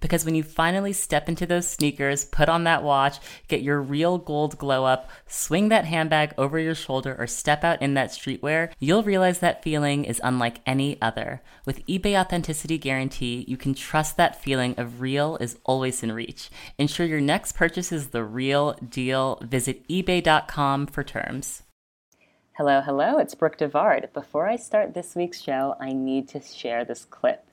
Because when you finally step into those sneakers, put on that watch, get your real gold glow up, swing that handbag over your shoulder, or step out in that streetwear, you'll realize that feeling is unlike any other. With eBay Authenticity Guarantee, you can trust that feeling of real is always in reach. Ensure your next purchase is the real deal. Visit eBay.com for terms. Hello, hello, it's Brooke Devard. Before I start this week's show, I need to share this clip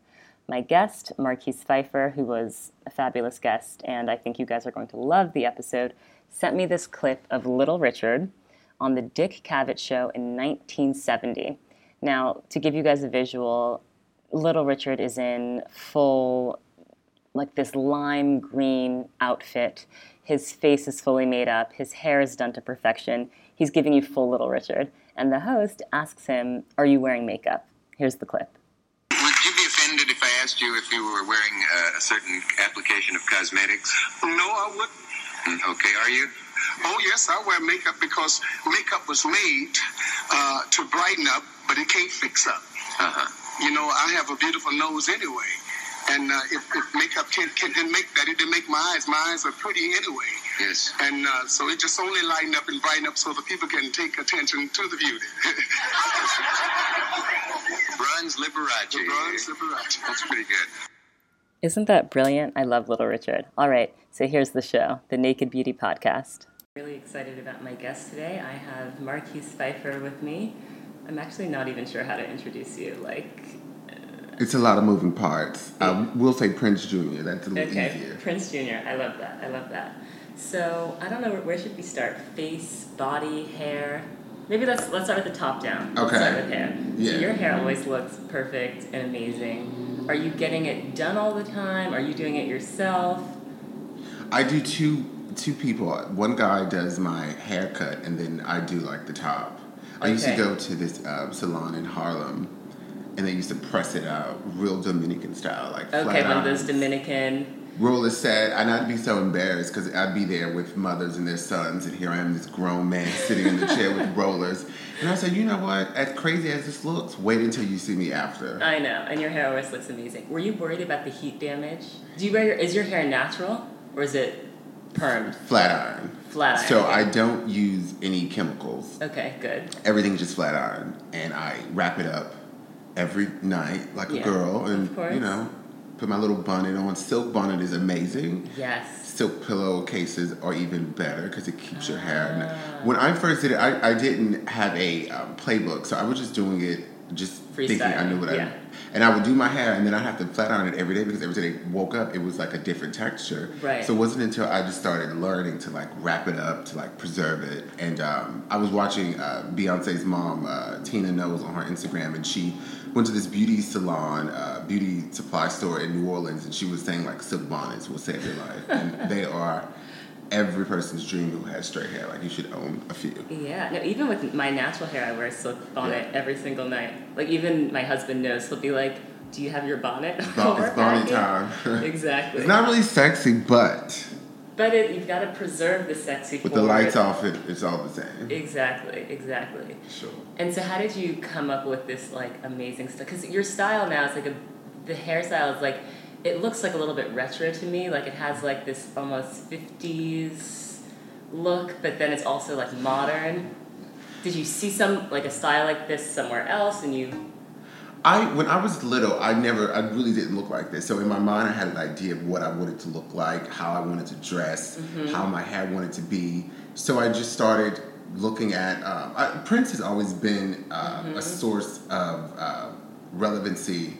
my guest, Marquise Pfeiffer, who was a fabulous guest, and I think you guys are going to love the episode, sent me this clip of Little Richard on the Dick Cavett show in 1970. Now, to give you guys a visual, Little Richard is in full, like this lime green outfit. His face is fully made up, his hair is done to perfection. He's giving you full Little Richard. And the host asks him, Are you wearing makeup? Here's the clip I asked you if you were wearing uh, a certain application of cosmetics? No, I wouldn't. Mm, okay, are you? Oh, yes, I wear makeup because makeup was made uh, to brighten up, but it can't fix up. Uh-huh. You know, I have a beautiful nose anyway. And uh, if, if, makeup can, can, can make that, it didn't make my eyes. My eyes are pretty anyway. Yes. And uh, so it just only lighten up and brighten up so the people can take attention to the beauty. Bronze Liberace. Bronze Liberace. That's pretty good. Isn't that brilliant? I love Little Richard. All right, so here's the show, the Naked Beauty Podcast. Really excited about my guest today. I have Marquise Pfeiffer with me. I'm actually not even sure how to introduce you. Like, uh, it's a lot of moving parts. Yeah. Um, we'll say Prince Jr. That's a little okay. easier. Prince Jr. I love that. I love that. So I don't know where should we start? Face, body, hair. Maybe let's let's start at the top down. Okay. Let's start with hair. Yeah. So your hair always looks perfect and amazing. Are you getting it done all the time? Are you doing it yourself? I do two two people. One guy does my haircut, and then I do like the top. I okay. used to go to this uh, salon in Harlem, and they used to press it out real Dominican style, like okay, one of those Dominican Roller said, and I'd be so embarrassed because I'd be there with mothers and their sons, and here I am, this grown man sitting in the chair with rollers. And I said, you know what? As crazy as this looks, wait until you see me after. I know, and your hair always looks amazing. Were you worried about the heat damage? Do you wear your, is your hair natural or is it permed? Flat iron. Flat iron. So I don't use any chemicals. Okay, good. Everything's just flat iron, and I wrap it up every night like yeah, a girl, and you know put my little bonnet on. Silk bonnet is amazing. Yes. Silk pillowcases are even better because it keeps your hair. Ah. When I first did it, I, I didn't have a um, playbook, so I was just doing it, just thinking I knew what yeah. I. And I would do my hair, and then I'd have to flat iron it every day because every day I woke up, it was like a different texture. Right. So it wasn't until I just started learning to like wrap it up, to like preserve it. And um, I was watching uh, Beyonce's mom, uh, Tina Knowles, on her Instagram, and she went to this beauty salon, uh, beauty supply store in New Orleans, and she was saying like silk bonnets will save your life, and they are every person's dream who has straight hair. Like you should own a few. Yeah. No, even with my natural hair, I wear a silk bonnet yeah. every single night. Like even my husband knows. He'll be like, "Do you have your bonnet?" Bon- it's bonnet time. exactly. It's not really sexy, but. But it, you've got to preserve the sexy. With the lights off, it, it's all the same. Exactly, exactly. Sure. And so, how did you come up with this like amazing stuff? Because your style now is like a, the hairstyle is like, it looks like a little bit retro to me. Like it has like this almost fifties look, but then it's also like modern. Did you see some like a style like this somewhere else, and you I when I was little, I never, I really didn't look like this. So in my mind, I had an idea of what I wanted to look like, how I wanted to dress, mm-hmm. how my hair wanted to be. So I just started looking at. Um, I, Prince has always been uh, mm-hmm. a source of uh, relevancy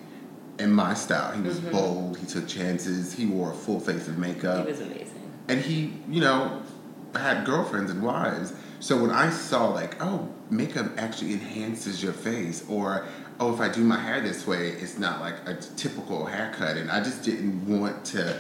in my style. He was bold. He took chances. He wore a full face of makeup He was amazing. and he, you know, had girlfriends and wives. So when I saw like, oh, makeup actually enhances your face, or oh, if I do my hair this way, it's not like a typical haircut, and I just didn't want to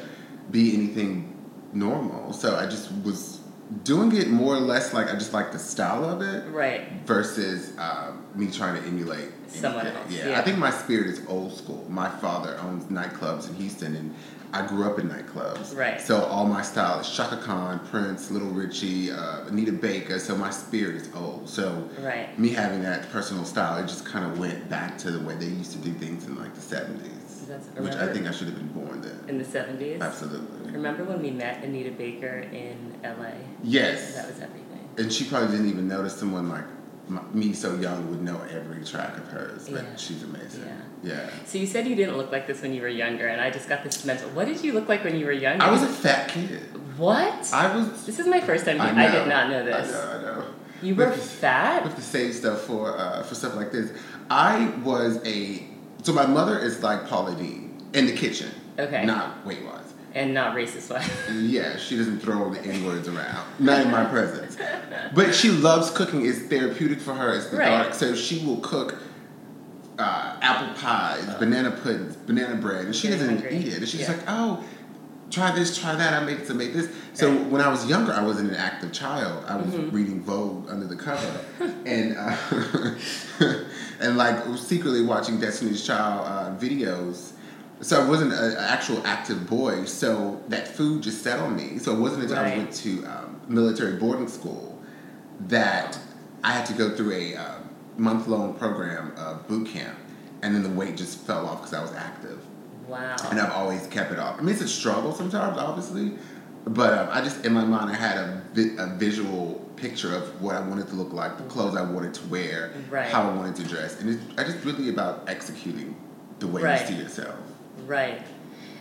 be anything normal. So I just was doing it more or less like I just like the style of it Right. versus um, me trying to emulate Someone anything. else, Yeah. yeah. I think my spirit is old school. My father owns nightclubs in Houston, and I grew up in nightclubs. Right. So all my style is Chaka Khan, Prince, Little Richie, uh, Anita Baker. So my spirit is old. So Right. me having that personal style, it just kind of went back to the way they used to do things in like the seventies, That's- which I think I should have been born then. In the 70s. Absolutely. Remember when we met Anita Baker in LA? Yes. That was everything. And she probably didn't even notice someone like me so young would know every track of hers, but Yeah. she's amazing. Yeah. yeah. So you said you didn't look like this when you were younger, and I just got this mental. What did you look like when you were younger? I was a fat kid. What? I was. this is my first time. I, I, did not know this. I know. I know. You were to- fat? With the same stuff for uh, for stuff like this. I was a. So my mother is like Paula Deen in the kitchen. Okay. Not weight wise. And not racist wise. Yeah, she doesn't throw the N words around. Not in my presence. But she loves cooking. It's therapeutic for her. It's the Right. So she will cook uh, apple pies, banana puddings, banana bread, and she doesn't hungry. eat it. And she's Yeah. like, oh, try this, try that. I made this, I made this. So Right. when I was younger, I wasn't an active child. I was Mm-hmm. reading Vogue under the cover, and uh, and like secretly watching Destiny's Child uh, videos. So I wasn't an actual active boy. So that food just set on me. So it wasn't until I went to um, military boarding school that I had to go through a uh, month long program of boot camp, and then the weight just fell off because I was active Wow. and I've always kept it off. I mean, it's a struggle sometimes, obviously, but um, I just in my mind I had a, vi- a visual picture of what I wanted to look like, the clothes I wanted to wear, Right. how I wanted to dress, and it's I just really about executing the way Right. you see yourself. Right.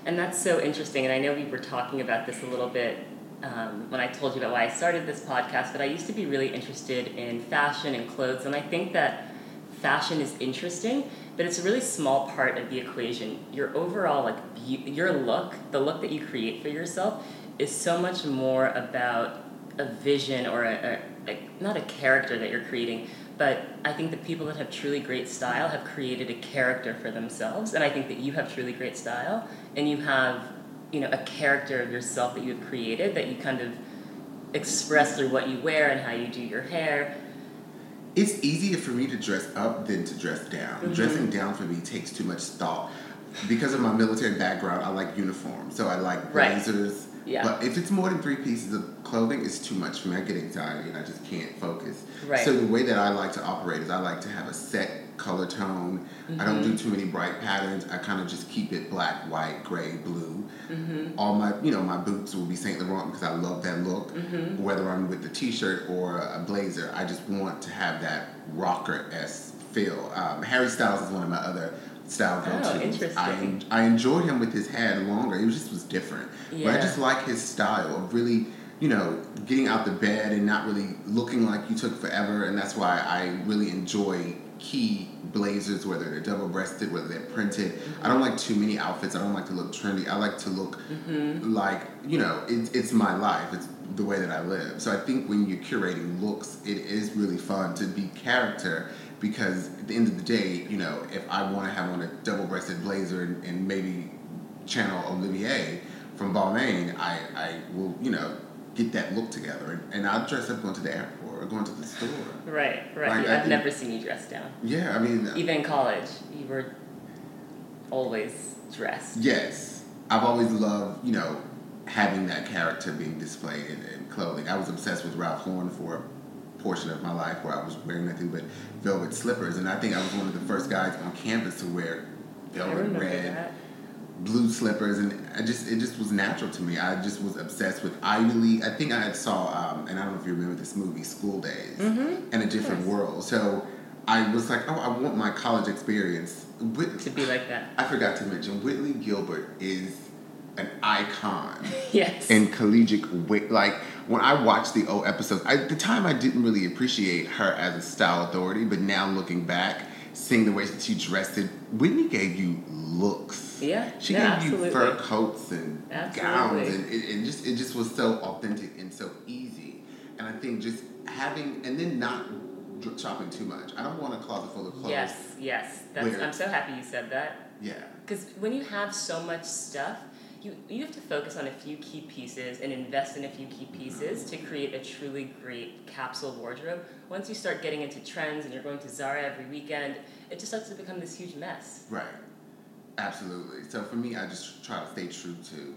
And that's so interesting. And I know we were talking about this a little bit um, when I told you about why I started this podcast, but I used to be really interested in fashion and clothes. And I think that fashion is interesting, but it's a really small part of the equation. Your overall, like, beau- your look, the look that you create for yourself, is so much more about a vision or a, a, a not a character that you're creating, but I think the people that have truly great style have created a character for themselves, and I think that you have truly great style, and you have, you know, a character of yourself that you have created that you kind of express through what you wear and how you do your hair. It's easier for me to dress up than to dress down. Mm-hmm. Dressing down for me takes too much thought. Because of my military background, I like uniforms, so I like Right. Yeah. But if it's more than three pieces of clothing, it's too much for me. I get anxiety and I just can't focus. Right. So the way that I like to operate is I like to have a set color tone. I don't Mm-hmm. do too many bright patterns. I kind of just keep it black, white, gray, blue. Mm-hmm. All my, you know, my boots will be Saint Laurent because I love that look. Mm-hmm. Whether I'm with the t-shirt or a blazer, I just want to have that rocker s feel. Um, Harry Styles is one of my other style Oh, go-tos. I, interesting. I enjoyed him with his hair longer. It was just was different. Yeah. But I just like his style of really, you know, getting out the bed and not really looking like you took forever. And that's why I really enjoy key blazers, whether they're double breasted, whether they're printed. Mm-hmm. I don't like too many outfits. I don't like to look trendy. I like to look mm-hmm. like, you know, it, it's my life. It's the way that I live. So I think when you're curating looks, it is really fun to be character because at the end of the day, you know, if I want to have on a double-breasted blazer and, and maybe channel Olivier from Balmain, I, I will, you know, get that look together. And, and I'll dress up going to the airport or going to the store. Right, right. Like, I've never seen you dressed down. Yeah, I mean, uh Even in college, you were always dressed. yes. I've always loved, you know, having that character being displayed in, in clothing. I was obsessed with Ralph Lauren for portion of my life where I was wearing nothing but velvet slippers. And I think I was one of the first guys on campus to wear velvet red that. blue slippers and I just it just was natural to me. I just was obsessed with Ivy League. I think I had saw um, and I don't know if you remember this movie, School Daze, Mm-hmm. in a different Yes. world. So I was like, oh, I want my college experience. Whit- To be like that. I forgot to mention Whitley Gilbert is an icon Yes. in collegiate like when I watched the old episodes. I, at the time, I didn't really appreciate her as a style authority, but now looking back, seeing the way that she dressed it. Whitney gave you looks. Yeah, She no, gave absolutely. you fur coats and Absolutely. gowns, and it, it just it just was so authentic and so easy. And I think just having and then not shopping too much. I don't want a closet full of clothes. Yes, yes. That's, Where- I'm so happy you said that. Yeah. Because when you have so much stuff, you, you have to focus on a few key pieces and invest in a few key pieces to create a truly great capsule wardrobe. Once you start getting into trends and you're going to Zara every weekend, it just starts to become this huge mess. Right. Absolutely. So for me, I just try to stay true to,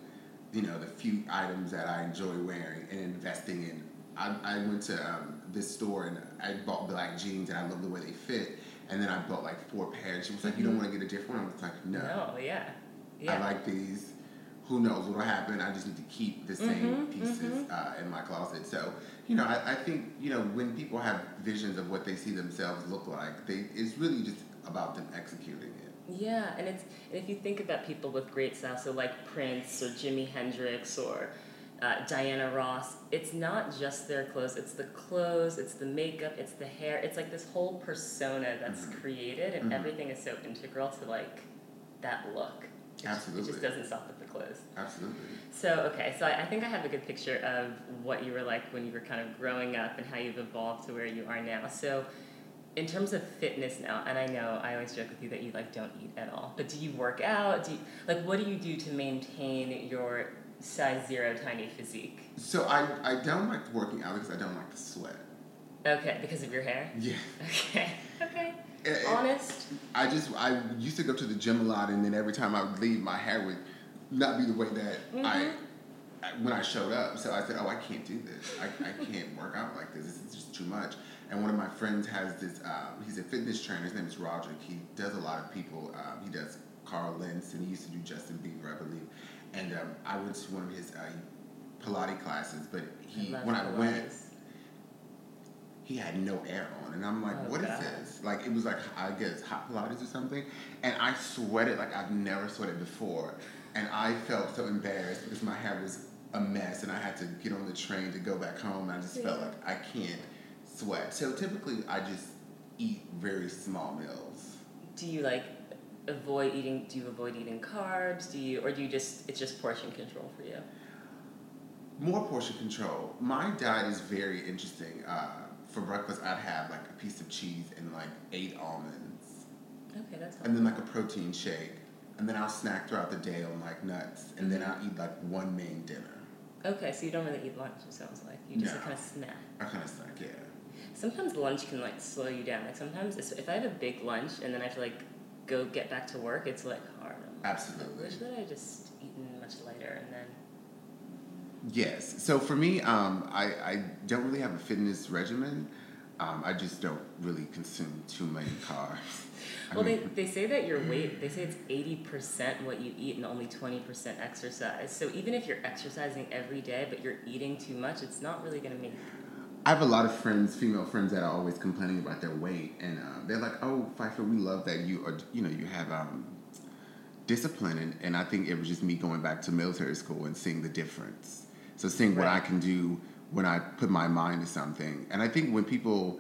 you know, the few items that I enjoy wearing and investing in. I, I went to um, this store and I bought black jeans and I love the way they fit. And then I bought like four pairs. She was like, "You don't want to get a different one?" I was like, "No, No, yeah. Yeah. I like these. Who knows what'll happen? I just need to keep the same pieces Uh, in my closet." So, you know, I, I think you know when people have visions of what they see themselves look like, they it's really just about them executing it. Yeah, and it's and if you think about people with great style, so like Prince or Jimi Hendrix or uh, Diana Ross, it's not just their clothes; it's the clothes, it's the makeup, it's the hair. It's like this whole persona that's created, and everything is so integral to like that look. Just- it Absolutely. just doesn't stop at the clothes. Absolutely. So okay, so I, I think I have a good picture of what you were like when you were kind of growing up and how you've evolved to where you are now. So, in terms of fitness now, and I know I always joke with you that you like don't eat at all, but do you work out? Do you, like what do you do to maintain your size zero tiny physique? So I, I don't like working out because I don't like to sweat. Okay, because of your hair. Yeah. Okay. Okay. Eh, eh, Honest. I just I used to go to the gym a lot, and then every time I would leave, my hair would not be the way that I, I when I showed up. So I said, "Oh, I can't do this. I, I can't work out like this. This is just too much." And one of my friends has this. Um, he's a fitness trainer. His name is Roger. He does a lot of people. Um, he does Carl Lentz, and he used to do Justin Bieber, I believe. And um, I went to one of his uh, Pilates classes, but he love when I went, Pilates. He had no air on, and I'm like, Oh, "What is God. this?" Like it was like I guess hot Pilates or something, and I sweated like I've never sweated before, and I felt so embarrassed because my hair was a mess, and I had to get on the train to go back home, and I just felt like I can't sweat. So typically, I just eat very small meals. Do you like avoid eating? Do you avoid eating carbs? Do you, or do you just it's just portion control for you? More portion control. My diet is very interesting. Uh, for breakfast, I'd have like a piece of cheese and like eight almonds. Okay, that's and then like a protein shake, and then I'll snack throughout the day on like nuts, and then I'll eat like one main dinner. Okay, so you don't really eat lunch. It sounds like you just No. kind of snack. I kind of snack, yeah. Sometimes lunch can like slow you down. Like sometimes if I have a big lunch and then I have to like go get back to work, it's like hard. I'm like, I Absolutely. wish that I just eaten much lighter and then. Yes. So for me, um, I I don't really have a fitness regimen. Um, I just don't really consume too many carbs. Well, they, mean, they say that your weight, they say it's 80% what you eat and only 20% exercise. So even if you're exercising every day but you're eating too much, it's not really going to make. I have a lot of friends, female friends, that are always complaining about their weight, and uh, they're like, "Oh, Pfeiffer, we love that you are, you know, you have um, discipline." And, and I think it was just me going back to military school and seeing the difference. So seeing what I can do when I put my mind to something, and I think when people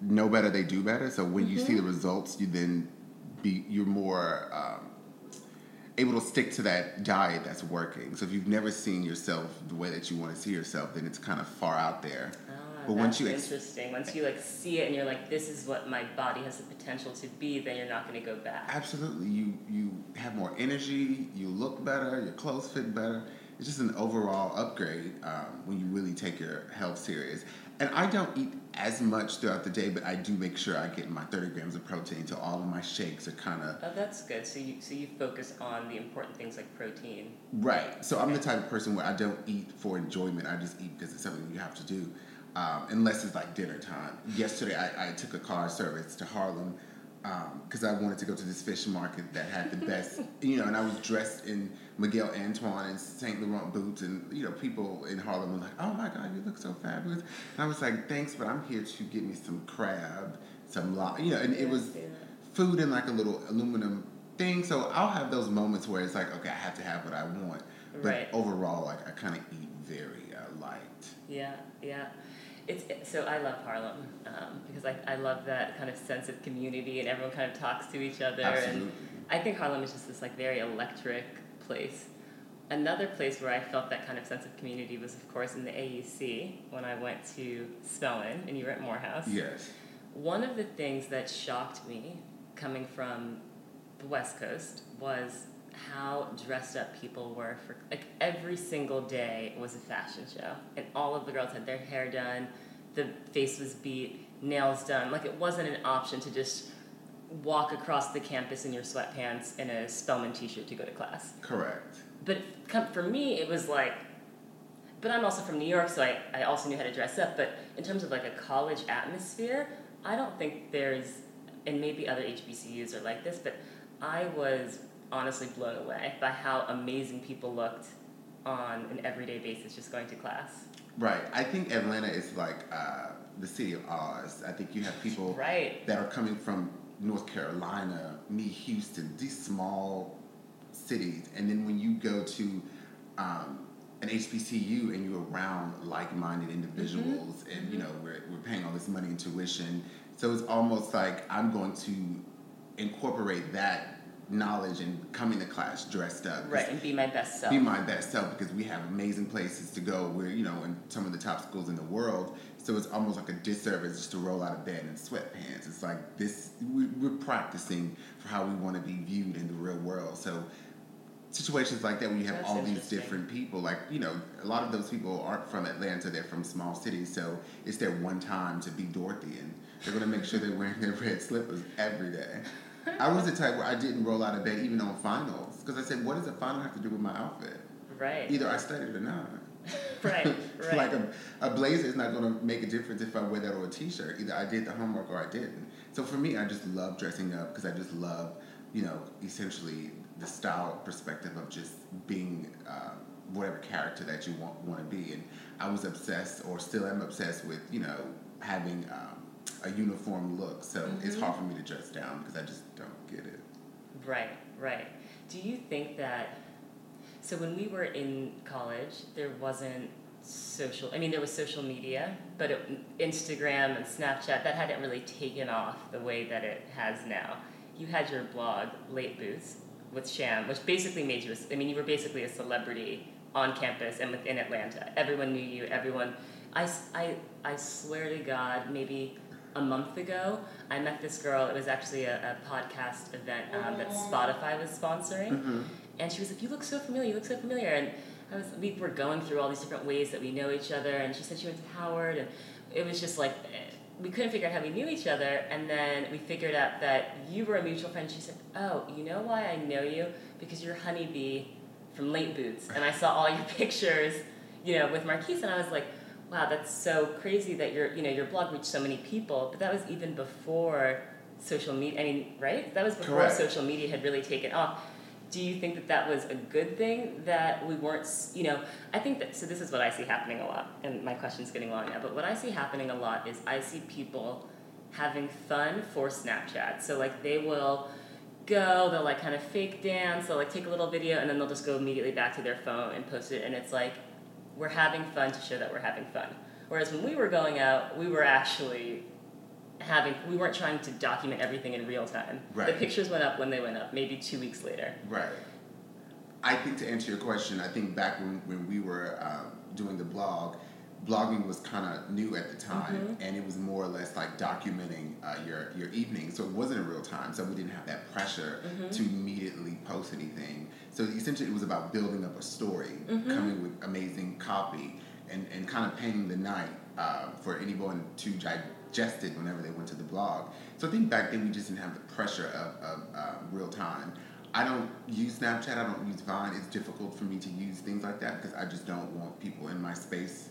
know better, they do better. So when you see the results, you then be you're more um, able to stick to that diet that's working. So if you've never seen yourself the way that you want to see yourself, then it's kind of far out there. Ah, But once you ex- interesting. Once you like see it and you're like, this is what my body has the potential to be, then you're not going to go back. Absolutely, you you have more energy, you look better, your clothes fit better. It's just an overall upgrade um, when you really take your health serious. And I don't eat as much throughout the day, but I do make sure I get my 30 grams of protein. So all of my shakes are kind of Oh, that's good. So you so you focus on the important things like protein. right. So I'm the type of person where I don't eat for enjoyment. I just eat because it's something you have to do, um, unless it's like dinner time. Yesterday, I, I took a car service to Harlem because I wanted to go to this fish market that had the best, you know, and I was dressed in Miguel Antoine and Saint Laurent boots, and you know, people in Harlem were like, "Oh my God, you look so fabulous!" And I was like, "Thanks, but I'm here to get me some crab, some lo-, you know," and it was food in like a little aluminum thing. So I'll have those moments where it's like, okay, I have to have what I want, but Right. overall, like I kind of eat very uh, light. Yeah, yeah. It's so I love Harlem um, because I, I love that kind of sense of community and everyone kind of talks to each other. Absolutely. And I think Harlem is just this like very electric place. Another place where I felt that kind of sense of community was, of course, in the AUC when I went to Spelman and you were at Morehouse. Yes. One of the things that shocked me coming from the West Coast was how dressed up people were for like every single day was a fashion show and all of the girls had their hair done the face was beat nails done like it wasn't an option to just walk across the campus in your sweatpants and a Spelman t-shirt to go to class Correct. but for me it was like but i'm also from new york so I, I also knew how to dress up but in terms of like a college atmosphere i don't think there's and maybe other hbcus are like this but i was honestly blown away by how amazing people looked on an everyday basis just going to class Right. I think Atlanta is like uh, the city of Oz. I think you have people Right. that are coming from North Carolina, me, Houston, these small cities, and then when you go to um, an HBCU and you're around like-minded individuals, and you know we're we're paying all this money in tuition, so it's almost like I'm going to incorporate that knowledge and coming to class dressed up. right and be my best self be my best self because we have amazing places to go. We're you know in some of the top schools in the world, so it's almost like a disservice just to roll out of bed in sweatpants. It's like this we, we're practicing for how we want to be viewed in the real world. So situations like that when you have That's all these different people, like you know a lot of those people aren't from Atlanta; they're from small cities. So it's their one time to be Dorothy, and they're gonna make sure they're wearing their red slippers every day. I was the type where I didn't roll out of bed even on finals because I said, "What does a final have to do with my outfit?" right Either I studied or not. right right like a, a blazer is not going to make a difference if I wear that on a t-shirt. Either I did the homework or I didn't. So for me, I just love dressing up because I just love, you know, essentially the style perspective of just being uh, whatever character that you want want to be. And I was obsessed, or still am obsessed with, you know, having um, a uniform look. So it's mm-hmm. hard for me to dress down because I just don't get it. Right, right. Do you think that? So when we were in college, there wasn't social. I mean, there was social media, but it, Instagram and Snapchat that hadn't really taken off the way that it has now. You had your blog, Late Boots, with Sham, which basically made you. A, I mean, you were basically a celebrity on campus and within Atlanta. Everyone knew you. Everyone. I, I, I swear to God, maybe a month ago, I met this girl. It was actually a, a podcast event um, that Spotify was sponsoring, and she was like, "You look so familiar. You look so familiar." And I was, we were going through all these different ways that we know each other, and she said she went to Howard, and it was just like eh, we couldn't figure out how we knew each other, and then we figured out that you were a mutual friend. She said, "Oh, you know why I know you? Because you're Honeybee from Late Boots, and I saw all your pictures, you know, with Marquise, and I was like." Wow, that's so crazy that your you know your blog reached so many people. But that was even before social media. I mean, right? That was before Correct. social media had really taken off. Do you think that that was a good thing that we weren't? You know, I think that. So this is what I see happening a lot, and my question's getting long now. But what I see happening a lot is I see people having fun for Snapchat. So like they will go, they'll like kind of fake dance, they'll like take a little video, and then they'll just go immediately back to their phone and post it, and it's like we're having fun to show that we're having fun. Whereas when we were going out, we were actually having we weren't trying to document everything in real time. The pictures went up when they went up, maybe two weeks later. Right. I think to answer your question, I think back when, when we were um, doing the blog, blogging was kind of new at the time, and it was more or less like documenting uh, your your evening. So it wasn't in real time, so we didn't have that pressure to immediately post anything. So essentially, it was about building up a story, coming with amazing copy, and, and kind of painting the night uh, for anyone to digest it whenever they went to the blog. So I think back then we just didn't have the pressure of, of uh, real time. I don't use Snapchat. I don't use Vine. It's difficult for me to use things like that because I just don't want people in my space.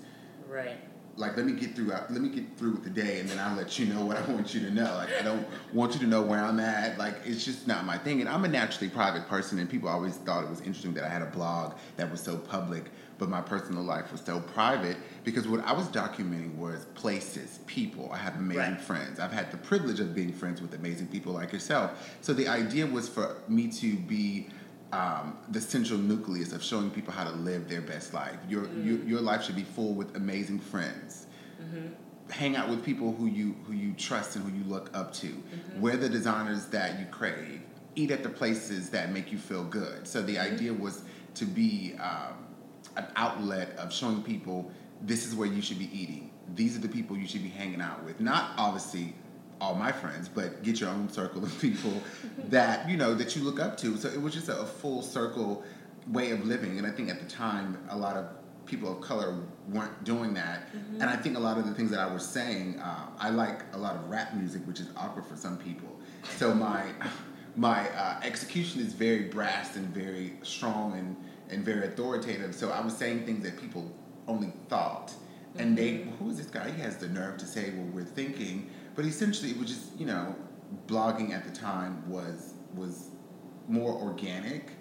Right. Like, let me get through. Uh, let me get through with the day, and then I'll let you know what I want you to know. Like, I don't want you to know where I'm at. Like, it's just not my thing. And I'm a naturally private person, and people always thought it was interesting that I had a blog that was so public, but my personal life was so private because what I was documenting was places, people. I have amazing Right. friends. I've had the privilege of being friends with amazing people like yourself. So the idea was for me to be um, the central nucleus of showing people how to live their best life. Your your, your life should be full with amazing friends. hang out with people who you who you trust and who you look up to. Wear the designers that you crave. Eat at the places that make you feel good. So the idea was to be um, an outlet of showing people this is where you should be eating. These are the people you should be hanging out with. Not obviously all my friends, but get your own circle of people that you know that you look up to. So it was just a, a full circle way of living, and I think at the time a lot of people of color weren't doing that. And I think a lot of the things that I was saying, uh, I like a lot of rap music, which is awkward for some people. So my my uh, execution is very brass and very strong and, and very authoritative. So I was saying things that people only thought. And they, who is this guy? He has the nerve to say what we're thinking. But essentially, it was just, you know, blogging at the time was was more organic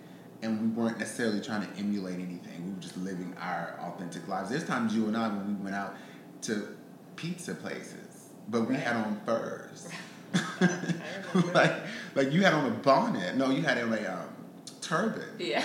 and we weren't necessarily trying to emulate anything. We were just living our authentic lives. There's times you and I when we went out to pizza places, but we had on furs. like like you had on a bonnet. No, you had on a um, turban. Yeah.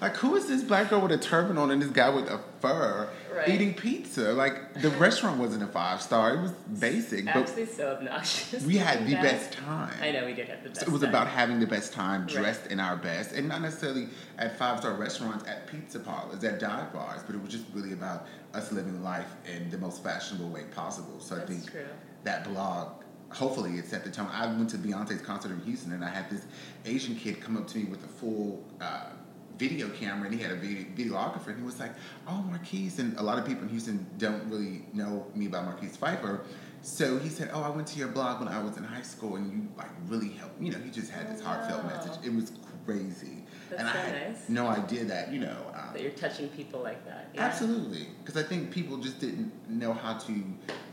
Like who is this black girl with a turban on and this guy with a fur Right. eating pizza? Like the restaurant wasn't a five star. It was basic, but Actually, so obnoxious. we had the That- best time. I know we did have the best. So it was time. about having the best time, Right. dressed in our best, and not necessarily at five star restaurants, at pizza parlors, at dive bars, but it was just really about us living life in the most fashionable way possible. So I think true. that blog, hopefully, it set the tone. I went to Beyonce's concert in Houston, and I had this Asian kid come up to me with a full. Uh, video camera and he had a video, videographer and he was like oh Marquise and a lot of people in Houston don't really know me about Marquise Pfeiffer so he said oh I went to your blog when I was in high school and you like really helped you know he just had this heartfelt wow. message it was crazy That's and I had nice. no idea that you know um, That you're touching people like that. Yeah. Absolutely, because I think people just didn't know how to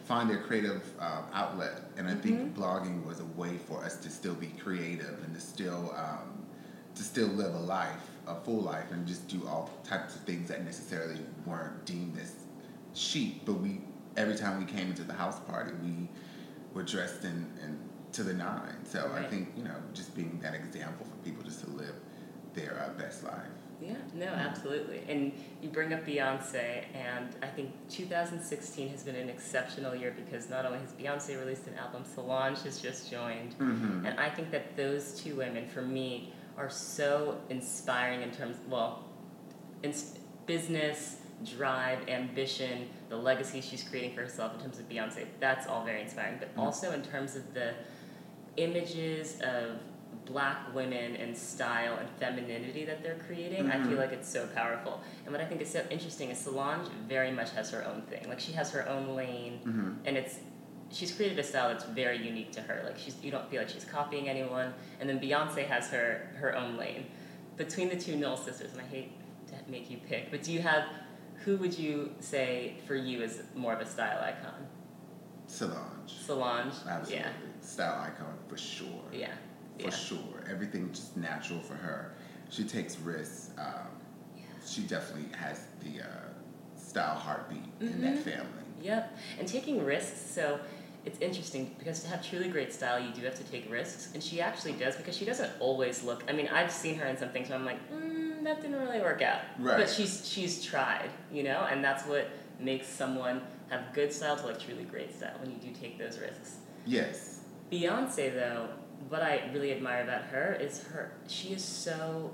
find their creative um, outlet, and I think blogging was a way for us to still be creative and to still um, to still live a life, a full life, and just do all types of things that necessarily weren't deemed as chic. But we, every time we came into the house party, we were dressed in, in to the nine. So I think you know, just being that example for people just to live their uh, best life. Yeah, no, absolutely. And you bring up Beyonce, and I think 2016 has been an exceptional year because not only has Beyonce released an album, Solange has just joined. Mm-hmm. And I think that those two women, for me, are so inspiring in terms, well, in business, drive, ambition, the legacy she's creating for herself in terms of Beyonce. That's all very inspiring. But mm-hmm. also in terms of the images of black women and style and femininity that they're creating, I feel mm-hmm. like it's so powerful. And what I think is so interesting is Solange very much has her own thing. Like she has her own lane, mm-hmm. and it's she's created a style that's very unique to her. Like she's you don't feel like she's copying anyone. And then Beyonce has her her own lane. Between the two Knowles sisters, and I hate to make you pick, but do you have who would you say for you is more of a style icon? Solange. Solange. Absolutely. Yeah. Style icon for sure. Yeah. For Yeah. sure. Everything just natural for her. She takes risks. Um, She definitely has the uh, style heartbeat in that Mm-hmm. family. Yep. And taking risks, so it's interesting because to have truly great style, you do have to take risks. And she actually does because she doesn't always look. I mean, I've seen her in some things where I'm like, mm, that didn't really work out. Right. But she's she's tried, you know, and that's what makes someone have good style to like truly great style when you do take those risks. Yes. Beyonce, though, what I really admire about her is her. She is so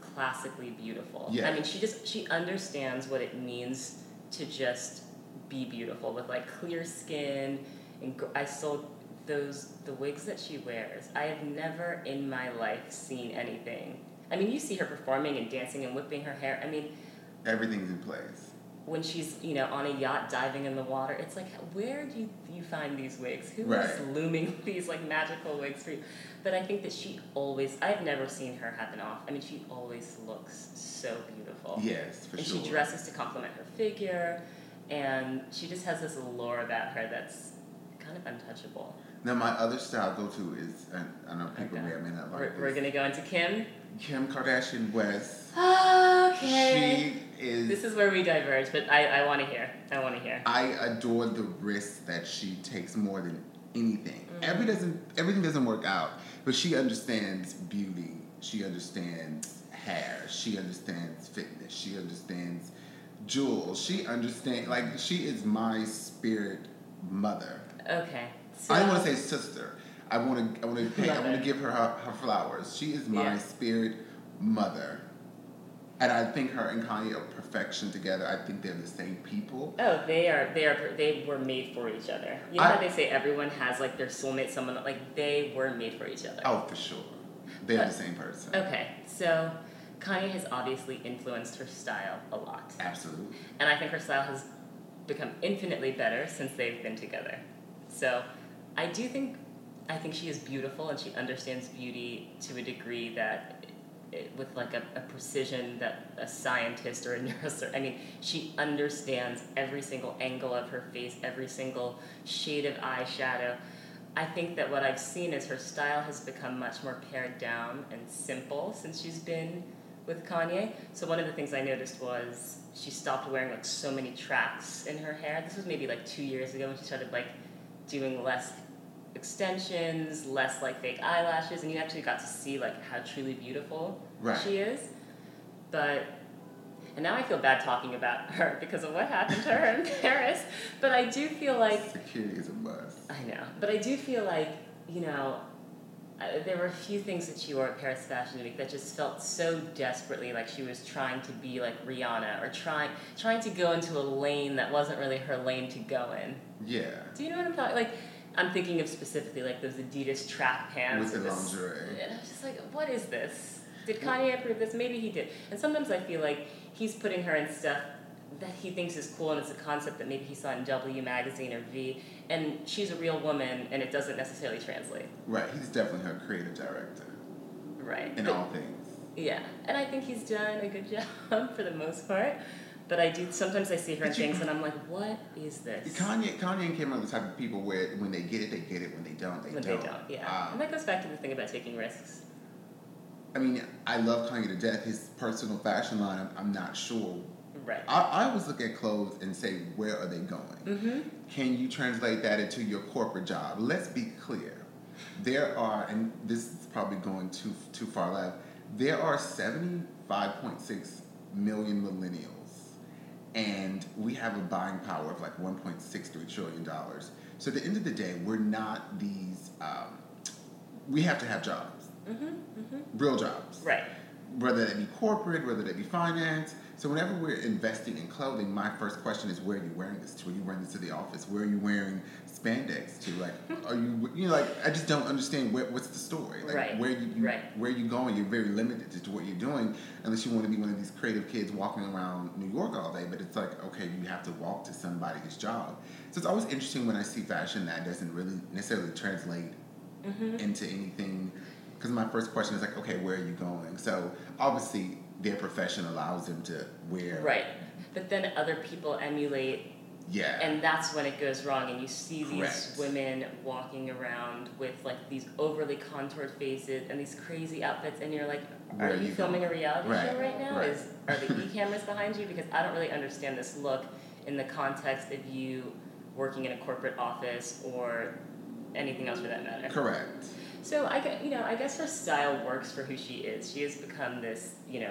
classically beautiful. Yeah. I mean, she just she understands what it means to just be beautiful with like clear skin and gr- I sold those the wigs that she wears. I have never in my life seen anything. I mean, you see her performing and dancing and whipping her hair. I mean, Everything's in place. when she's you know on a yacht diving in the water it's like where do you, you find these wigs Who is Right. looming these like magical wigs for you but i think that she always i've never seen her have an off i mean she always looks so beautiful Yes, for and sure. And she dresses to complement her figure and she just has this allure about her that's kind of untouchable Now, my other style go to is, and I know people Okay. may or may not like we're, this. we're gonna go into kim Kim Kardashian West. okay She is. this is where we diverge but i, I want to hear i want to hear I adore the risk that she takes more than anything. Mm-hmm. Every doesn't everything doesn't work out, but she understands beauty. She understands hair. She understands fitness. She understands jewels. She understands like she is my spirit mother. Okay. I don't want to say sister. I want to. I want to. Pay, I want to give her, her her flowers. She is my Yeah. spirit mother, and I think her and Kanye are perfection together. I think they're the same people. Oh, they are. They are. They were made for each other. You know I- how they say everyone has like their soulmate, someone like they were made for each other. Oh, for sure. They're But- the same person. Okay, so Kanye has obviously influenced her style a lot, Absolutely. and I think her style has become infinitely better since they've been together. So, I do think, I think she is beautiful, and she understands beauty to a degree that, it, with like a, a precision that a scientist or a neurosurgeon. I mean, she understands every single angle of her face, every single shade of eyeshadow. I think that what I've seen is her style has become much more pared down and simple since she's been with Kanye. So one of the things I noticed was she stopped wearing like so many tracks in her hair. This was maybe like two years ago when she started like doing less extensions, less like fake eyelashes, and you actually got to see like how truly beautiful Right. she is. But and now I feel bad talking about her because of what happened to her in Paris. But I do feel like Security is a must. I know, but I do feel like you know, uh, there were a few things that she wore at Paris Fashion Week that just felt so desperately like she was trying to be like Rihanna or trying trying to go into a lane that wasn't really her lane to go in. Yeah. Do you know what I'm talking? Like, I'm thinking of specifically like those Adidas track pants With the this- lingerie. and I was just like, what is this? Did Kanye approve this? Maybe he did. And sometimes I feel like he's putting her in stuff that he thinks is cool and it's a concept that maybe he saw in W magazine or V, and she's a real woman and it doesn't necessarily translate. Right. He's definitely her creative director Right. in But- all things. Yeah, and I think he's done a good job for the most part. But I do sometimes I see her in things and I'm like, what is this? Kanye, Kanye and Kim are the type of people where when they get it, they get it. When they don't, they when don't. they don't, yeah. Um, and that goes back to the thing about taking risks. I mean, I love Kanye to death. His personal fashion line, I'm, I'm not sure. Right. I, I always look at clothes and say, where are they going? mm-hmm. Can you translate that into your corporate job? Let's be clear. There are, and this is probably going too too far left. There are seventy five point six million millennials, and we have a buying power of like one point six three trillion dollars. So at the end of the day, we're not these. Um, we have to have jobs, Mm-hmm. Mm-hmm. real jobs Right. Whether that be corporate, whether that be finance. So whenever we're investing in clothing, my first question is, where are you wearing this to? Are you wearing this to the office? Where are you wearing spandex to? Like, are you, you know, like, I just don't understand where, what's the story. Like, Right, where you, you right. where you going? You're very limited to, to what you're doing, unless you want to be one of these creative kids walking around New York all day. But it's like, okay, you have to walk to somebody's job. So it's always interesting when I see fashion that doesn't really necessarily translate Mm-hmm. into anything because my first question is like okay where are you going so obviously their profession allows them to wear Right. But then other people emulate, yeah and that's when it goes wrong. And you see these women walking around with like these overly contoured faces and these crazy outfits, and you're like, are are you you filming a reality Right, show right now? right. Is are the e cameras behind you? Because I don't really understand this look in the context of you working in a corporate office or anything else for that matter. correct So I get, you know, I guess her style works for who she is. She has become this, you know,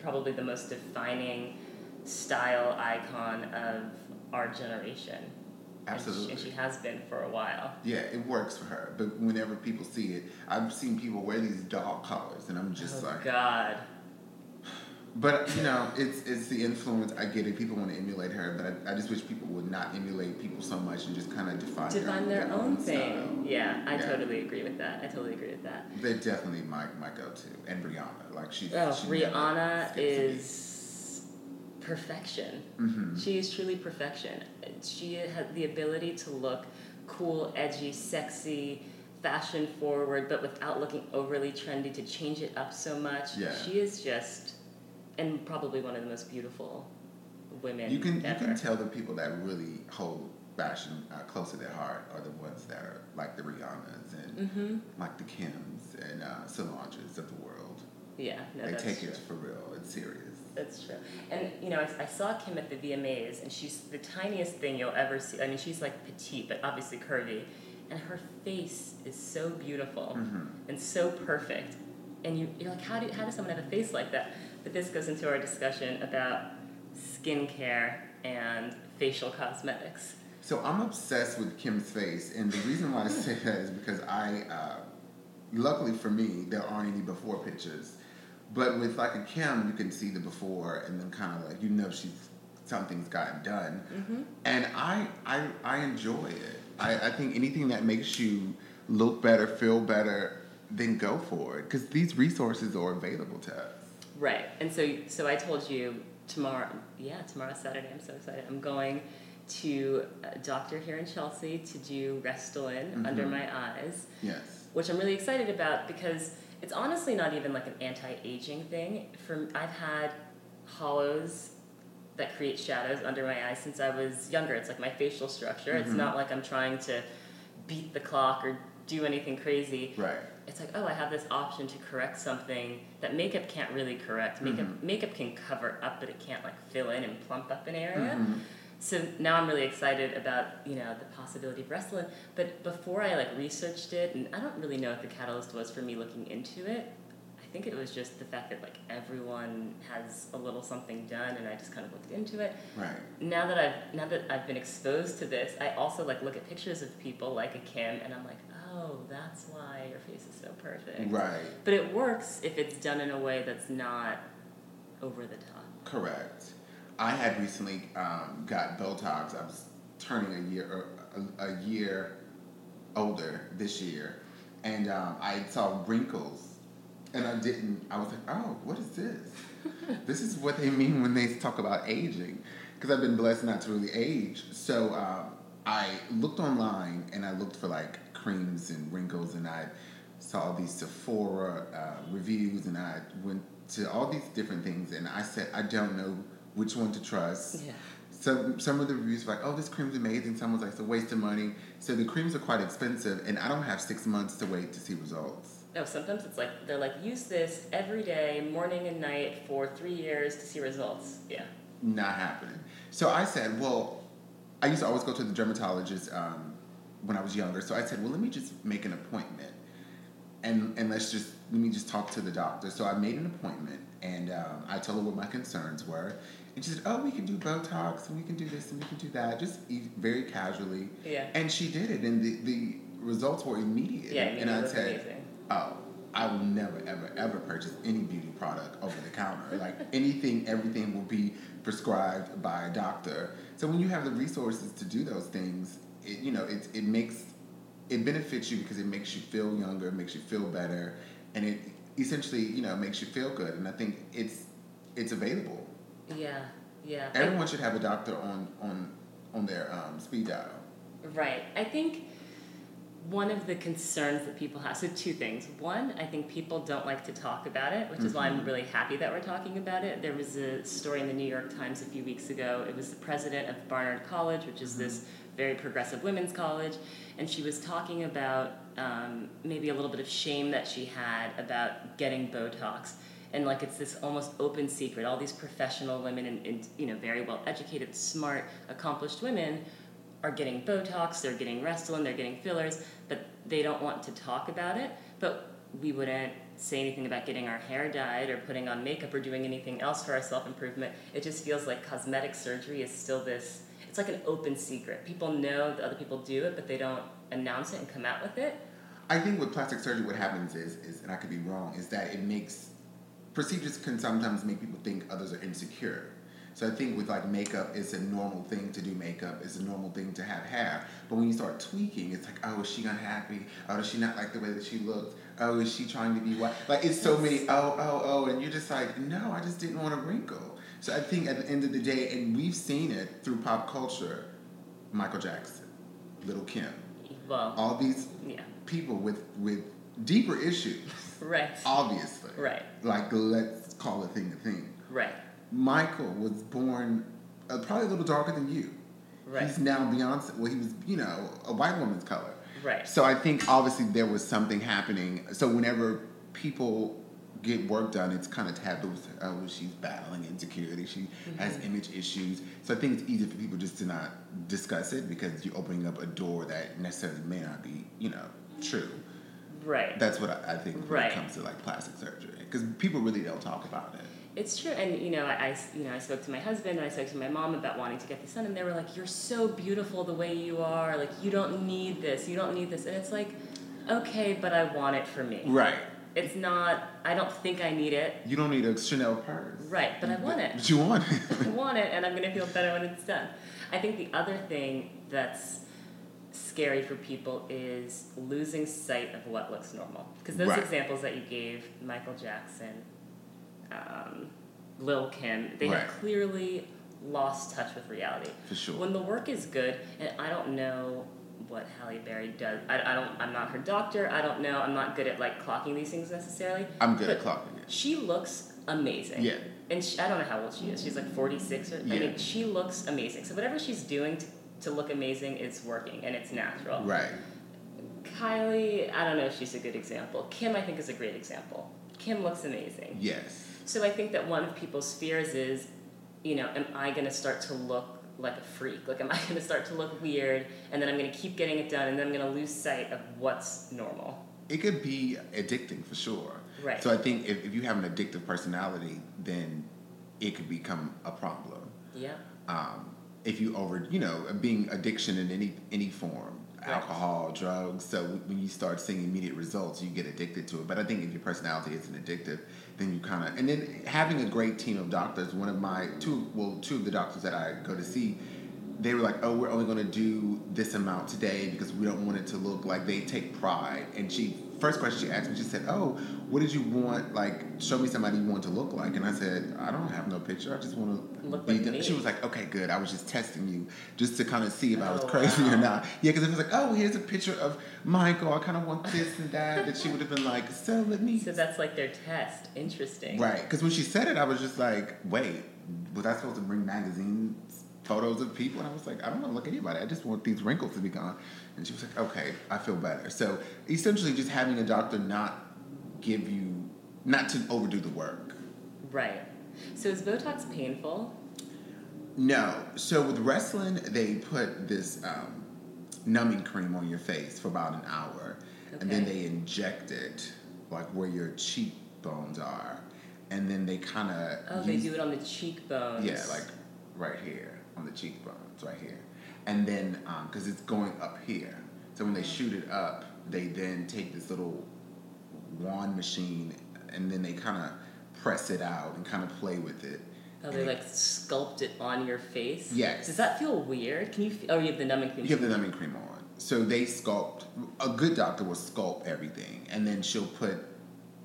probably the most defining style icon of our generation. And she- absolutely And she, has been for a while. yeah it works for her but whenever people see it i've seen people wear these dog collars and i'm just oh like God. But you know it's it's the influence i get it people want to emulate her but i, I just wish people would not emulate people so much and just kind of define Define their own thing. style. Yeah, I Yeah. totally agree with that. I totally agree with that. they're definitely my, my go-to and rihanna like she, Oh, she Rihanna skips a beat. is perfection. Mhm. She is truly perfection. She has the ability to look cool, edgy, sexy, fashion forward, but without looking overly trendy to change it up so much. Yeah. She is just, and probably one of the most beautiful women You can ever. you can tell the people that really hold fashion uh, close to their heart are the ones that are like the Rihannas and hmm like the Kims and uh, Solanges of the world. Yeah, no, they take true. it for real. It's serious. That's true. And you know, I, I saw Kim at the VMAs, and she's the tiniest thing you'll ever see. I mean, she's like petite, but obviously curvy, and her face is so beautiful Mhm. and so perfect. And you, you're like, how do how does someone have a face like that? But this goes into our discussion about skincare and facial cosmetics. So I'm obsessed with Kim's face, and the reason why I say that is because I, uh, luckily for me, there aren't any before pictures. But with like a Kim, you can see the before, and then kind of like you know she's something's gotten done, Mm-hmm. and I I I enjoy it. I, I think anything that makes you look better, feel better, then go for it because these resources are available to us. Right. And so so I told you tomorrow yeah, tomorrow Saturday, I'm so excited. I'm going to a doctor here in Chelsea to do Restylane mm-hmm. under my eyes, Yes. which I'm really excited about because it's honestly not even like an anti-aging thing. For I've had hollows that create shadows under my eyes since I was younger. It's like my facial structure. It's mm-hmm. not like I'm trying to beat the clock or do anything crazy Right. It's like oh i have this option to correct something that makeup can't really correct. Makeup mm-hmm. makeup can cover up but it can't like fill in and plump up an area. Mm-hmm. So now i'm really excited about you know the possibility of Restylane but before i like researched it and i don't really know what the catalyst was for me looking into it i think it was just the fact that like everyone has a little something done and i just kind of looked into it. Right. now that I've now that I've been exposed to this, I also like look at pictures of people like a Kim, and I'm like, oh, that's why your face is so perfect. Right. But it works if it's done in a way that's not over the top. Correct. I had recently um, got Botox. I was turning a year a, a year older this year, and um, I saw wrinkles, and I didn't. I was like, "Oh, what is this? this is what they mean when they talk about aging." Because I've been blessed not to really age, so um, I looked online and I looked for like creams and wrinkles, and I saw these Sephora uh, reviews, and I went to all these different things, and I said, I don't know which one to trust. Yeah. Some some of the reviews were like, oh, this cream's amazing. Some was like, it's a waste of money. So the creams are quite expensive, and I don't have six months to wait to see results. No, sometimes it's like they're like use this every day, morning and night for three years to see results. Yeah. Not happening. So I said, well, I used to always go to the dermatologist um, when I was younger. So I said, well, let me just make an appointment, and and let's just let me just talk to the doctor. So I made an appointment, and um, I told her what my concerns were, and she said, oh, we can do Botox, and we can do this, and we can do that, just very casually. Yeah. And she did it, and the, the results were immediate. Yeah, and I said, amazing. oh, I will never, ever, ever purchase any beauty product over the counter. Like anything, everything will be prescribed by a doctor. So when you have the resources to do those things, it, you know, it, it makes, it benefits you because it makes you feel younger, it makes you feel better, and it essentially, you know, makes you feel good. And I think it's, it's available. Yeah. Yeah. I- Everyone should have a doctor on, on, on their um, speed dial. Right. I think one of the concerns that people have so two things. One, I think people don't like to talk about it, which is why I'm really happy that we're talking about it. There was a story in the New York Times a few weeks ago. It was the president of Barnard College, which is this very progressive women's college, and she was talking about um, maybe a little bit of shame that she had about getting Botox. And like it's this almost open secret. All these professional women and, and you know very well educated smart accomplished women are getting botox they're getting restylane they're getting fillers but they don't want to talk about it. But we wouldn't say anything about getting our hair dyed or putting on makeup or doing anything else for our self-improvement. It just feels like cosmetic surgery is still this it's like an open secret people know that other people do it but they don't announce it and come out with it I think with plastic surgery, what happens is, is, and I could be wrong, is that it makes procedures can sometimes make people think others are insecure. So I think with like makeup, it's a normal thing to do makeup. It's a normal thing to have hair. But when you start tweaking, it's like, oh, is she unhappy? Oh, does she not like the way that she looked? Oh, is she trying to be what? Like it's so many oh, oh, oh, and you're just like, no, I just didn't want a wrinkle. So I think at the end of the day, and we've seen it through pop culture, Michael Jackson, Lil Kim, well all these yeah people with with deeper issues, right obviously. Right. Like let's call a thing a thing. right Michael was born uh, probably a little darker than you. Right. He's now Beyonce. Well, he was you know a white woman's color. Right. So I think obviously there was something happening. So whenever people get work done, it's kind of taboo. Oh, she's battling insecurity. She has mm-hmm. image issues. So I think it's easy for people just to not discuss it because you're opening up a door that necessarily may not be, you know, true. Right. That's what I, I think when Right. it comes to like plastic surgery because people really don't talk about it. It's true, and you know, I, I you know I spoke to my husband and I spoke to my mom about wanting to get this done, and they were like, "You're so beautiful the way you are. Like you don't need this. You don't need this." And it's like, okay, but I want it for me. Right. It's not. I don't think I need it. You don't need a Chanel purse. Right, but I want it. But you want it. I want it, and I'm gonna feel better when it's done. I think the other thing that's scary for people is losing sight of what looks normal. Because those Right. examples that you gave, Michael Jackson, um, Lil Kim, they Right. have clearly lost touch with reality. For sure. When the work is good, and I don't know what Halle Berry does. I, I don't. I'm not her doctor. I don't know. I'm not good at like clocking these things necessarily. I'm good at clocking it. She looks amazing. Yeah. And she, I don't know how old she is. She's like 46 or I mean, she looks amazing. So whatever she's doing to, to look amazing is working and it's natural. Right. Kylie, I don't know if she's a good example. Kim, I think, is a great example. Kim looks amazing. Yes. So I think that one of people's fears is, you know, am I going to start to look like a freak? Like, am I going to start to look weird and then I'm going to keep getting it done and then I'm going to lose sight of what's normal? It could be addicting for sure. Right. So I think if, if you have an addictive personality, then it could become a problem. Yeah. Um, if you over, you know, being addiction in any any form. Alcohol, drugs. So when you start seeing immediate results, you get addicted to it. But I think if your personality isn't addictive, then you kind of and then having a great team of doctors. One of my two, well, two of the doctors that I go to see, they were like, "Oh, we're only going to do this amount today because we don't want it to look like they take pride." And she first question she asked me, she said, "Oh, what did you want? Like, show me somebody you want to look like." And I said, "I don't have no picture. I just want to Look be." like done." me. She was like, "Okay, good. I was just testing you just to kind of see if I was Oh, crazy or not." Yeah, because if it was like, "Oh, here's a picture of Michael. I kind of want this and that," that she would have been like, "So let me." So that's like their test. Interesting. Right, because when she said it, I was just like, "Wait, was I supposed to bring magazines, photos of people?" And I was like, "I don't want to look at anybody. I just want these wrinkles to be gone." And she was like, "Okay, I feel better." So essentially, just having a doctor not give you, not to overdo the work. Right. So is Botox painful? No. So with Restylane, they put this um, numbing cream on your face for about an hour, and then they inject it like where your cheekbones are, and then they kind of Oh, they do it on the cheekbones. Yeah, like right here on the cheekbones, right here, and then because it's going up here, so when they shoot it up, they then take this little wand machine, and then they kind of press it out and kind of play with it. Oh, they like sculpt it on your face. Yes. Does that feel weird? Can you? F- oh, you have the numbing cream. You have the numbing cream on. So they sculpt. A good doctor will sculpt everything, and then she'll put,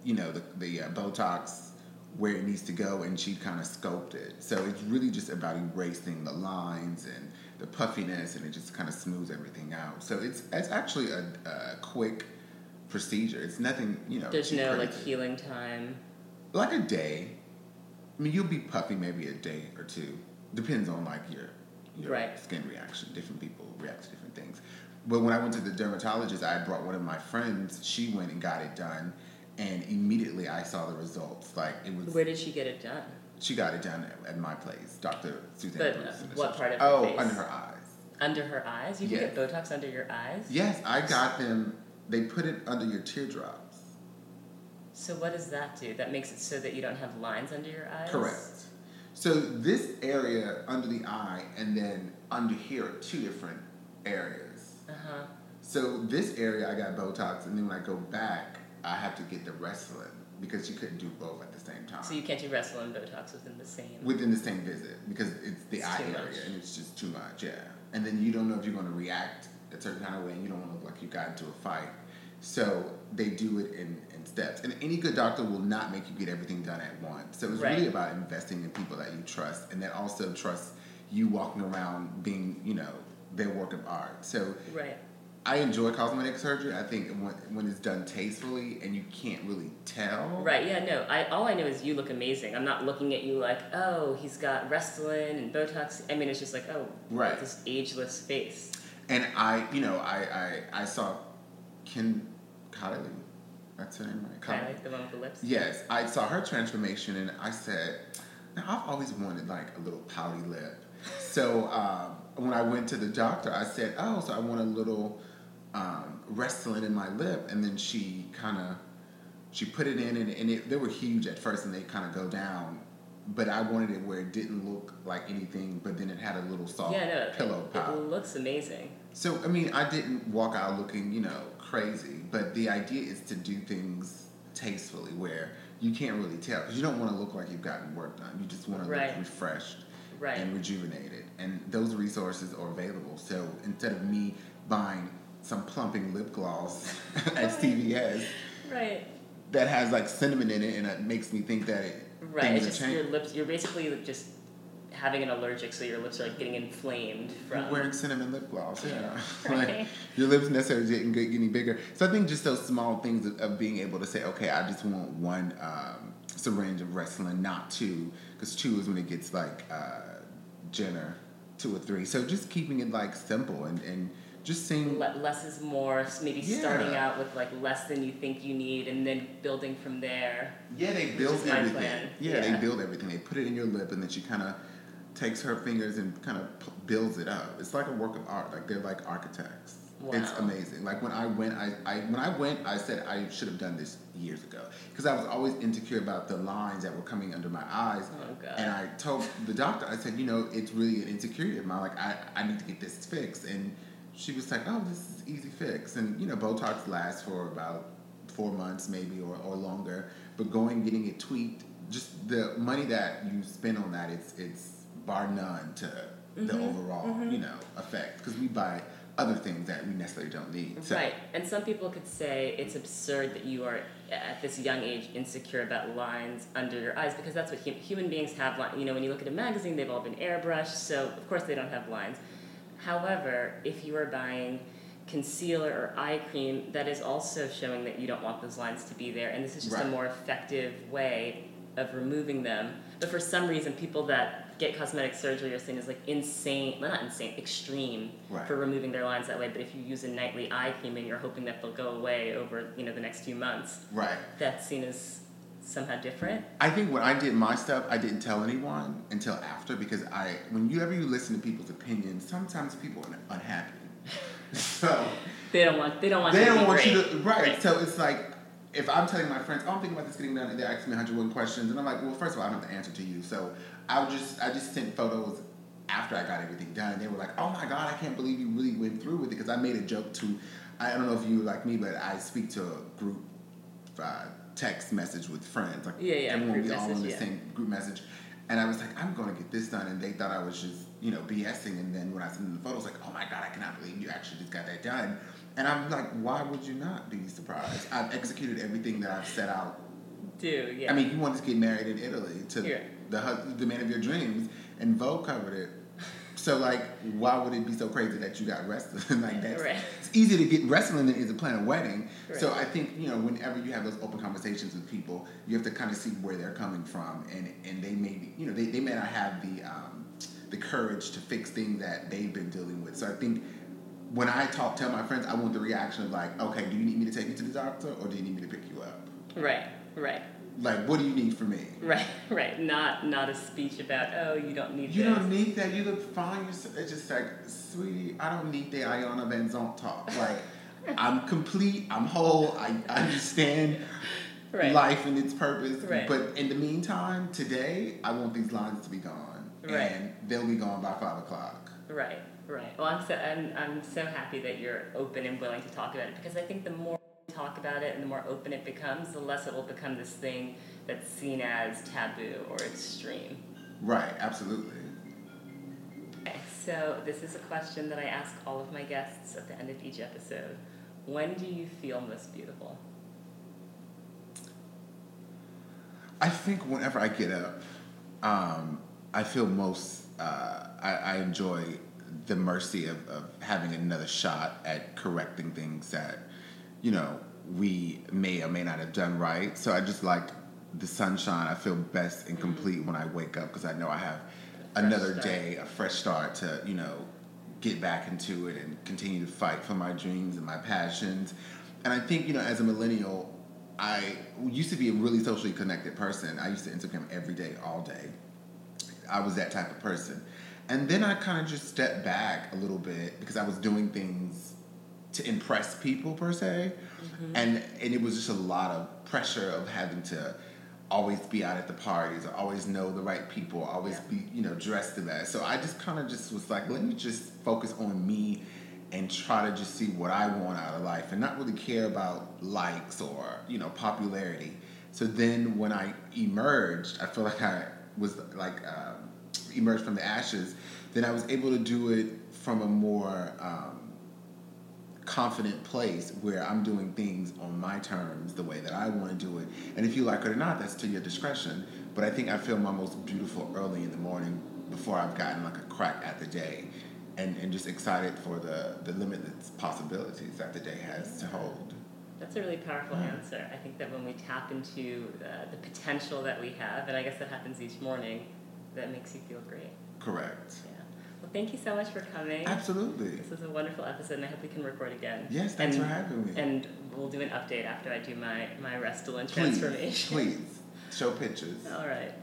you know, the the uh, Botox where it needs to go, and she kind of sculpt it. So it's really just about erasing the lines and the puffiness, and it just kind of smooths everything out. So it's it's actually a, a quick procedure. It's nothing, you know. There's no like healing time. like a day. I mean, you'll be puffy maybe a day or two. Depends on like your your Right. skin reaction. Different people react to different things. But when I went to the dermatologist, I brought one of my friends. She went and got it done, and immediately I saw the results. Like it was. Where did she get it done? She got it done at, at my place, Doctor Suzanne. But, uh, what part of her Oh, face? under her eyes. Under her eyes? You can get Botox under your eyes. Yes, I got them. They put it under your teardrops. So what does that do? That makes it so that you don't have lines under your eyes. Correct. So this area under the eye and then under here are two different areas. Uh huh. So this area I got Botox, and then when I go back, I have to get the Restylane because you couldn't do both at the same time So you can't do Restylane and Botox within the same. within the same visit because it's the It's eye area much. and it's just too much. Yeah, and then you don't know if you're going to react a certain kind of way, and you don't want to look like you got into a fight. So they do it in, in steps, and any good doctor will not make you get everything done at once. So it's Right. really about investing in people that you trust, and that also trust you walking around being, you know, their work of art. So right. I enjoy cosmetic surgery. I think when, when it's done tastefully and you can't really tell. Right. Yeah. No. I all I know is you look amazing. I'm not looking at you like, oh, he's got Restylane and Botox. I mean, it's just like, oh, Right. this ageless face. And I, you know, I, I, I saw Ken Kylie. That's her name, right? Kind of the one with the lips. Yes, I saw her transformation, and I said, "Now I've always wanted like a little poly lip." So um, when I went to the doctor, I said, "Oh, so I want a little um, Restylane in my lip," and then she kind of she put it in, and, and it, they were huge at first, and they kind of go down but I wanted it where it didn't look like anything, but then it had a little soft yeah, no, pillow it, pop. it looks amazing. So I mean, I didn't walk out looking, you know, crazy, but the idea is to do things tastefully, where you can't really tell because you don't want to look like you've gotten work done. You just want to look refreshed Right. and rejuvenated, and those resources are available. So instead of me buying some plumping lip gloss at CVS Right. that has like cinnamon in it, and it makes me think that it, Right. It's just your lips. You're basically just having an allergic, so your lips are like getting inflamed from. Wearing cinnamon lip gloss, yeah. Right. like your lips necessarily didn't get any bigger. So I think just those small things of, of being able to say, okay, I just want one um, syringe of Restylane, not two, because two is when it gets like uh, Jenner, two or three. So just keeping it like simple and, and just seeing Le- less is more. Maybe Yeah. starting out with like less than you think you need, and then building from there. Yeah, they build everything. Yeah, Yeah. they build everything. They put it in your lip, and then she kind of takes her fingers and kind of p- builds it up. It's like a work of art. Like they're like architects. Wow. It's amazing. Like when I went, I, I when I went, I said I should have done this years ago because I was always insecure about the lines that were coming under my eyes. Oh, God. And I told the doctor, I said, you know, it's really an insecurity of mine. Like I, I need to get this fixed. And she was like, oh, this is easy fix. And you know, Botox lasts for about four months maybe or, or longer. But going getting it tweaked, just the money that you spend on that, it's it's bar none to the Mm-hmm. overall you know effect because we buy other things that we necessarily don't need. So, Right. And some people could say it's absurd that you are at this young age insecure about lines under your eyes because that's what hum- human beings have. Li- you know, when you look at a magazine, they've all been airbrushed, so of course they don't have lines. However, if you are buying concealer or eye cream, that is also showing that you don't want those lines to be there, and this is just Right. a more effective way of removing them. But for some reason, people that get cosmetic surgery are seen as like insane, well, not insane, extreme Right. for removing their lines that way. But if you use a nightly eye cream and you're hoping that they'll go away over you know the next few months, right. that's seen as somehow different. I think when I did my stuff, I didn't tell anyone until after because I, whenever you listen to people's opinions, sometimes people are unhappy. so They don't want they don't want they you to don't want great. you to right. So it's like if I'm telling my friends, oh, I'm thinking about this getting done, and they're asking me 101 questions, and I'm like, well, first of all, I don't have the answer to you. So I would just I just sent photos after I got everything done. They were like, oh my god, I can't believe you really went through with it because I made a joke to. I don't know if you like me, but I speak to a group uh, text message with friends. Like Yeah, yeah, everyone be all in the yeah. same group message. And I was like, I'm going to get this done. And they thought I was just, you know, BSing. And then when I sent them the photos, like, oh my God, I cannot believe you actually just got that done. And I'm like, why would you not be surprised? I've executed everything that I've set out. Do yeah. I mean, you wanted to get married in Italy to Yeah. the the man of your dreams, and Vogue covered it. So like, why would it be so crazy that you got Restylane like that? Right. It's easy to get Restylane than it is to plan a wedding. So I think you know, whenever you have those open conversations with people, you have to kind of see where they're coming from, and and they may be, you know they, they may not have the um, the courage to fix things that they've been dealing with. So I think when I talk tell my friends, I want the reaction of like, okay, do you need me to take you to the doctor, or do you need me to pick you up? right, right, Like, what do you need from me? right, right. Not not a speech about oh you don't need that. You this. don't need that. You look fine. You're it's just like, sweetie, I don't need the Iyanla Vanzant talk. Like, I'm complete. I'm whole. I, I understand Right. life and its purpose. Right. But in the meantime, today, I want these lines to be gone, Right. and they'll be gone by five o'clock. Right, right. Well, I'm so I'm, I'm so happy that you're open and willing to talk about it because I think the more talk about it and the more open it becomes, the less it will become this thing that's seen as taboo or extreme. Right. Absolutely. Okay, so this is a question that I ask all of my guests at the end of each episode. When do you feel most beautiful? I think whenever I get up, um, I feel most. Uh, I, I enjoy the mercy of, of having another shot at correcting things that, you know, we may or may not have done right. So I just like the sunshine. I feel best and complete when I wake up because I know I have another start. day, a fresh start to, you know, get back into it and continue to fight for my dreams and my passions. And I think, you know, as a millennial, I used to be a really socially connected person. I used to Instagram every day, all day. I was that type of person. And then I kind of just stepped back a little bit because I was doing things to impress people per se. And and it was just a lot of pressure of having to always be out at the parties always know the right people, always Yeah. be, you know, dressed to that. So I just kind of just was like, let me just focus on me and try to just see what I want out of life and not really care about likes or, you know, popularity. So then when I emerged, I feel like I was like um, emerged from the ashes, then I was able to do it from a more um, confident place where I'm doing things on my terms, the way that I want to do it. And if you like it or not, that's to your discretion. But I think I feel my most beautiful early in the morning before I've gotten like a crack at the day. And, and just excited for the, the limitless possibilities that the day has to hold. That's a really powerful Yeah. answer. I think that when we tap into uh, the potential that we have, and I guess that happens each morning, that makes you feel great. Correct. Yeah. Well, thank you so much for coming. Absolutely. This was a wonderful episode, and I hope we can record again. Yes, thanks and, for having me. And we'll do an update after I do my my Restylane Please, transformation. please show pictures. All right.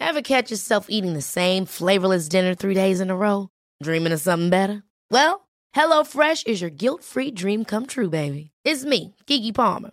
Ever catch yourself eating the same flavorless dinner three days in a row? Dreaming of something better? Well, HelloFresh is your guilt-free dream come true, baby. It's me, Keke Palmer.